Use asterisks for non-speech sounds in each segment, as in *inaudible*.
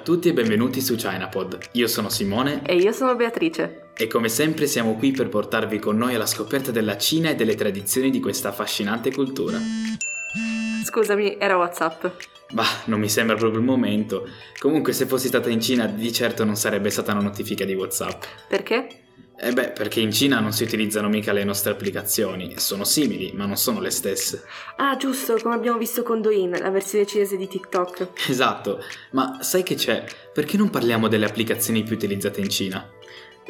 a tutti e benvenuti su ChinaPod. Io sono Simone E io sono Beatrice. e come sempre siamo qui per portarvi con noi alla scoperta della Cina e delle tradizioni di questa affascinante cultura. Scusami, era WhatsApp. Bah, non mi sembra proprio il momento. Comunque se fossi stata in Cina di certo non sarebbe stata una notifica di WhatsApp. Perché? Eh beh, perché in Cina non si utilizzano mica le nostre applicazioni. Sono simili, ma non sono le stesse. Ah, giusto, come abbiamo visto con Douyin, la versione cinese di TikTok. Esatto, ma sai che c'è? Perché non parliamo delle applicazioni più utilizzate in Cina?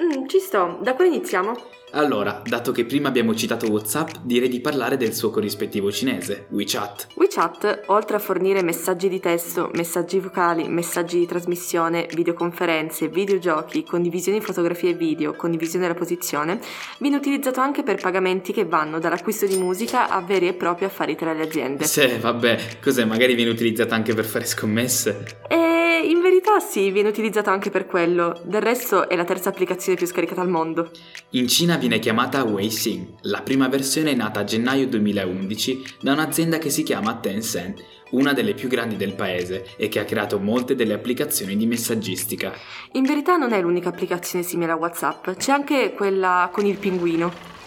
Mm, ci sto, da quale iniziamo? Allora, dato che prima abbiamo citato WhatsApp, direi di parlare del suo corrispettivo cinese, WeChat. WeChat, oltre a fornire messaggi di testo, messaggi vocali, messaggi di trasmissione, videoconferenze, videogiochi, condivisione di fotografie e video, condivisione della posizione, viene utilizzato anche per pagamenti che vanno dall'acquisto di musica a veri e propri affari tra le aziende. Sì, vabbè, cos'è? Magari viene utilizzata anche per fare scommesse? E in verità sì, viene utilizzato anche per quello. Del resto è la terza applicazione più scaricata al mondo. In Cina viene chiamata Weixin. La prima versione è nata a gennaio 2011 da un'azienda che si chiama Tencent, una delle più grandi del paese e che ha creato molte delle applicazioni di messaggistica. In verità non è l'unica applicazione simile a WhatsApp, c'è anche quella con il pinguino.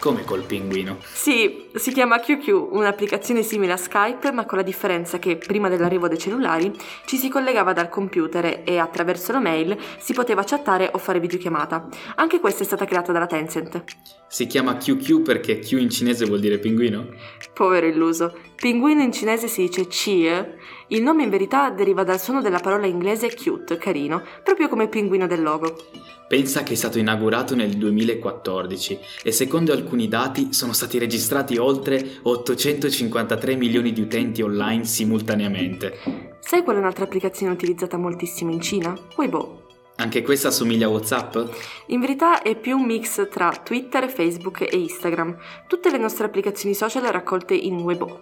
Come col pinguino. Sì, si chiama QQ, un'applicazione simile a Skype, ma con la differenza che prima dell'arrivo dei cellulari ci si collegava dal computer e attraverso la mail si poteva chattare o fare videochiamata. Anche questa è stata creata dalla Tencent. Si chiama QQ perché Q in cinese vuol dire pinguino? Povero illuso. Pinguino in cinese si dice Chie. Il nome in verità deriva dal suono della parola inglese cute, carino, proprio come il pinguino del logo. Pensa che è stato inaugurato nel 2014 e secondo alcuni dati sono stati registrati oltre 853 milioni di utenti online simultaneamente. Sai qual è un'altra applicazione utilizzata moltissimo in Cina? Weibo. Anche questa assomiglia a WhatsApp? In verità è più un mix tra Twitter, Facebook e Instagram, tutte le nostre applicazioni social raccolte in Weibo.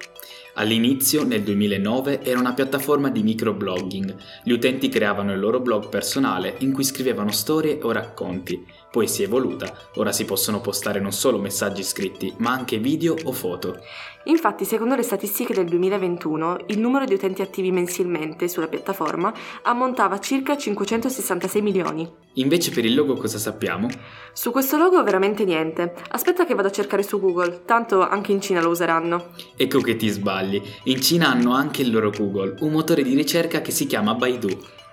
All'inizio, nel 2009, era una piattaforma di microblogging. Gli utenti creavano il loro blog personale in cui scrivevano storie o racconti. Poi si è evoluta, ora si possono postare non solo messaggi scritti, ma anche video o foto. Infatti, secondo le statistiche del 2021, il numero di utenti attivi mensilmente sulla piattaforma ammontava a circa 566 milioni. Invece per il logo cosa sappiamo? Su questo logo veramente niente. Aspetta che vado a cercare su Google, tanto anche in Cina lo useranno. Ecco che ti sbagli, in Cina hanno anche il loro Google, un motore di ricerca che si chiama Baidu.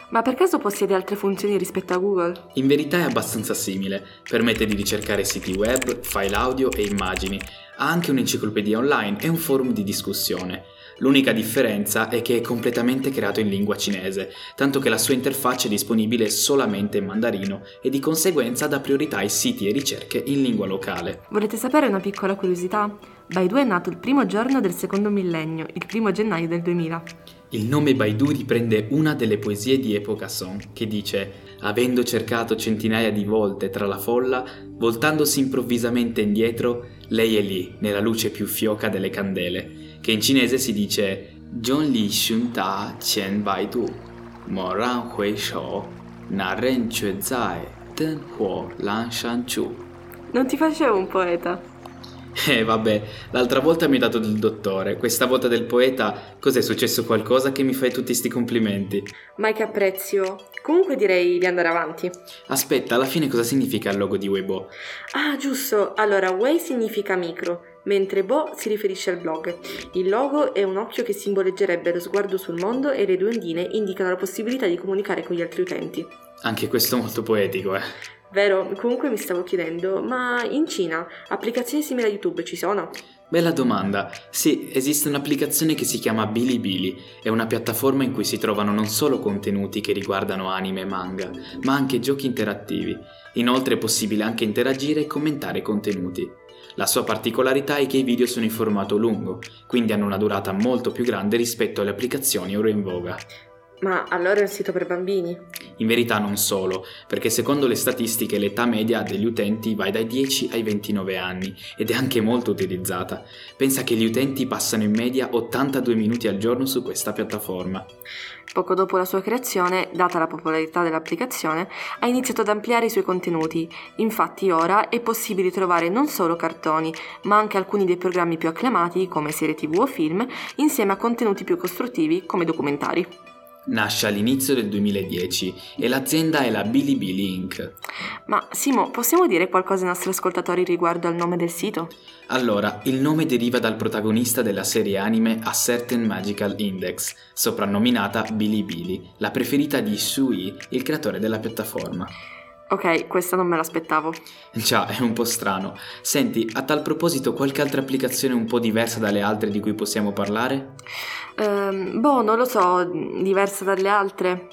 Ma per caso possiede altre funzioni rispetto a Google? In verità è abbastanza simile, permette di ricercare siti web, file audio e immagini, ha anche un'enciclopedia online e un forum di discussione. L'unica differenza è che è completamente creato in lingua cinese, tanto che la sua interfaccia è disponibile solamente in mandarino e di conseguenza dà priorità ai siti e ricerche in lingua locale. Volete sapere una piccola curiosità? Baidu è nato il primo giorno del secondo millennio, il primo gennaio del 2000. Il nome Baidu riprende una delle poesie di Epoca Song, che dice Avendo cercato centinaia di volte tra la folla, voltandosi improvvisamente indietro, lei è lì, nella luce più fioca delle candele, che in cinese si dice Zhong li shun da qian Baidu, mo ran hui shou, na ren que zai, den huo lan shan chu. Non ti facevo un poeta? *laughs* Eh vabbè, l'altra volta mi hai dato del dottore, questa volta del poeta, cos'è successo qualcosa che mi fai tutti sti complimenti? Mai che apprezio. Comunque direi di andare avanti. Aspetta, alla fine cosa significa il logo di Weibo? Ah, giusto. Allora, Wei significa micro, mentre Bo si riferisce al blog. Il logo è un occhio che simboleggerebbe lo sguardo sul mondo e le due ondine indicano la possibilità di comunicare con gli altri utenti. Anche questo molto poetico, eh. Vero, comunque mi stavo chiedendo, ma in Cina applicazioni simili a YouTube ci sono? Bella domanda. Sì, esiste un'applicazione che si chiama Bilibili, è una piattaforma in cui si trovano non solo contenuti che riguardano anime e manga, ma anche giochi interattivi. Inoltre è possibile anche interagire e commentare contenuti. La sua particolarità è che i video sono in formato lungo, quindi hanno una durata molto più grande rispetto alle applicazioni ora in voga. Ma allora è un sito per bambini? In verità non solo, perché secondo le statistiche l'età media degli utenti va dai 10 ai 29 anni ed è anche molto utilizzata. Pensa che gli utenti passano in media 82 minuti al giorno su questa piattaforma. Poco dopo la sua creazione, data la popolarità dell'applicazione, ha iniziato ad ampliare i suoi contenuti. Infatti ora è possibile trovare non solo cartoni, ma anche alcuni dei programmi più acclamati come serie tv o film, insieme a contenuti più costruttivi come documentari. Nasce all'inizio del 2010 e l'azienda è la Bilibili Inc. Ma Simo, possiamo dire qualcosa ai nostri ascoltatori riguardo al nome del sito? Allora, il nome deriva dal protagonista della serie anime A Certain Magical Index, soprannominata Bilibili, la preferita di Sui, il creatore della piattaforma. Ok, questa non me l'aspettavo. Già, è un po' strano. Senti, a tal proposito, qualche altra applicazione un po' diversa dalle altre di cui possiamo parlare? Ehm, boh, non lo so, diversa dalle altre.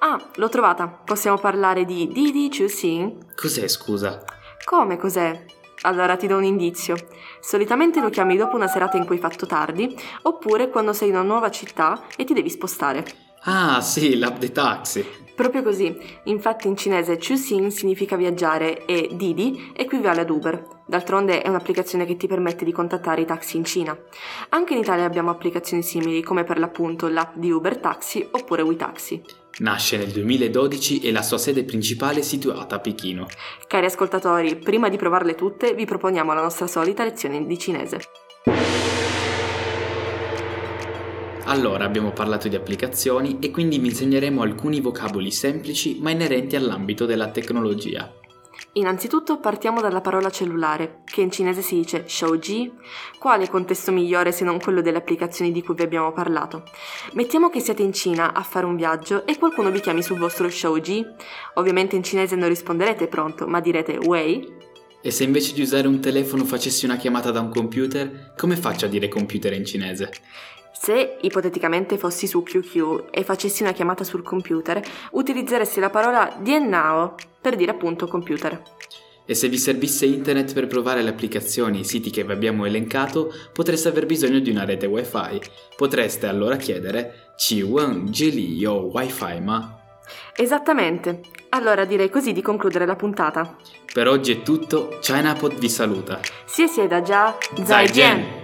Ah, l'ho trovata. Possiamo parlare di Didi Chuxing? Cos'è, scusa? Come cos'è? Allora ti do un indizio. Solitamente lo chiami dopo una serata in cui hai fatto tardi, oppure quando sei in una nuova città e ti devi spostare. Ah, sì, l'app dei taxi. Proprio così. Infatti in cinese Chuxing significa viaggiare e Didi equivale ad Uber. D'altronde è un'applicazione che ti permette di contattare i taxi in Cina. Anche in Italia abbiamo applicazioni simili, come per l'appunto l'app di Uber Taxi oppure WeTaxi. Nasce nel 2012 e la sua sede principale è situata a Pechino. Cari ascoltatori, prima di provarle tutte, vi proponiamo la nostra solita lezione di cinese. Allora abbiamo parlato di applicazioni e quindi vi insegneremo alcuni vocaboli semplici ma inerenti all'ambito della tecnologia. Innanzitutto partiamo dalla parola cellulare, che in cinese si dice shouji. Quale contesto migliore se non quello delle applicazioni di cui vi abbiamo parlato? Mettiamo che siete in Cina a fare un viaggio e qualcuno vi chiami sul vostro shouji. Ovviamente in cinese non risponderete pronto, ma direte wei. E se invece di usare un telefono facessi una chiamata da un computer, come faccio a dire computer in cinese? Se ipoteticamente fossi su QQ e facessi una chiamata sul computer, utilizzeresti la parola Diennao per dire appunto computer. E se vi servisse internet per provare le applicazioni e i siti che vi abbiamo elencato, potreste aver bisogno di una rete wifi. Potreste allora chiedere Ci wen jili yo wifi ma? Esattamente. Allora direi così di concludere la puntata. Per oggi è tutto, ChinaPod vi saluta. Sie sie da già, Zaijian!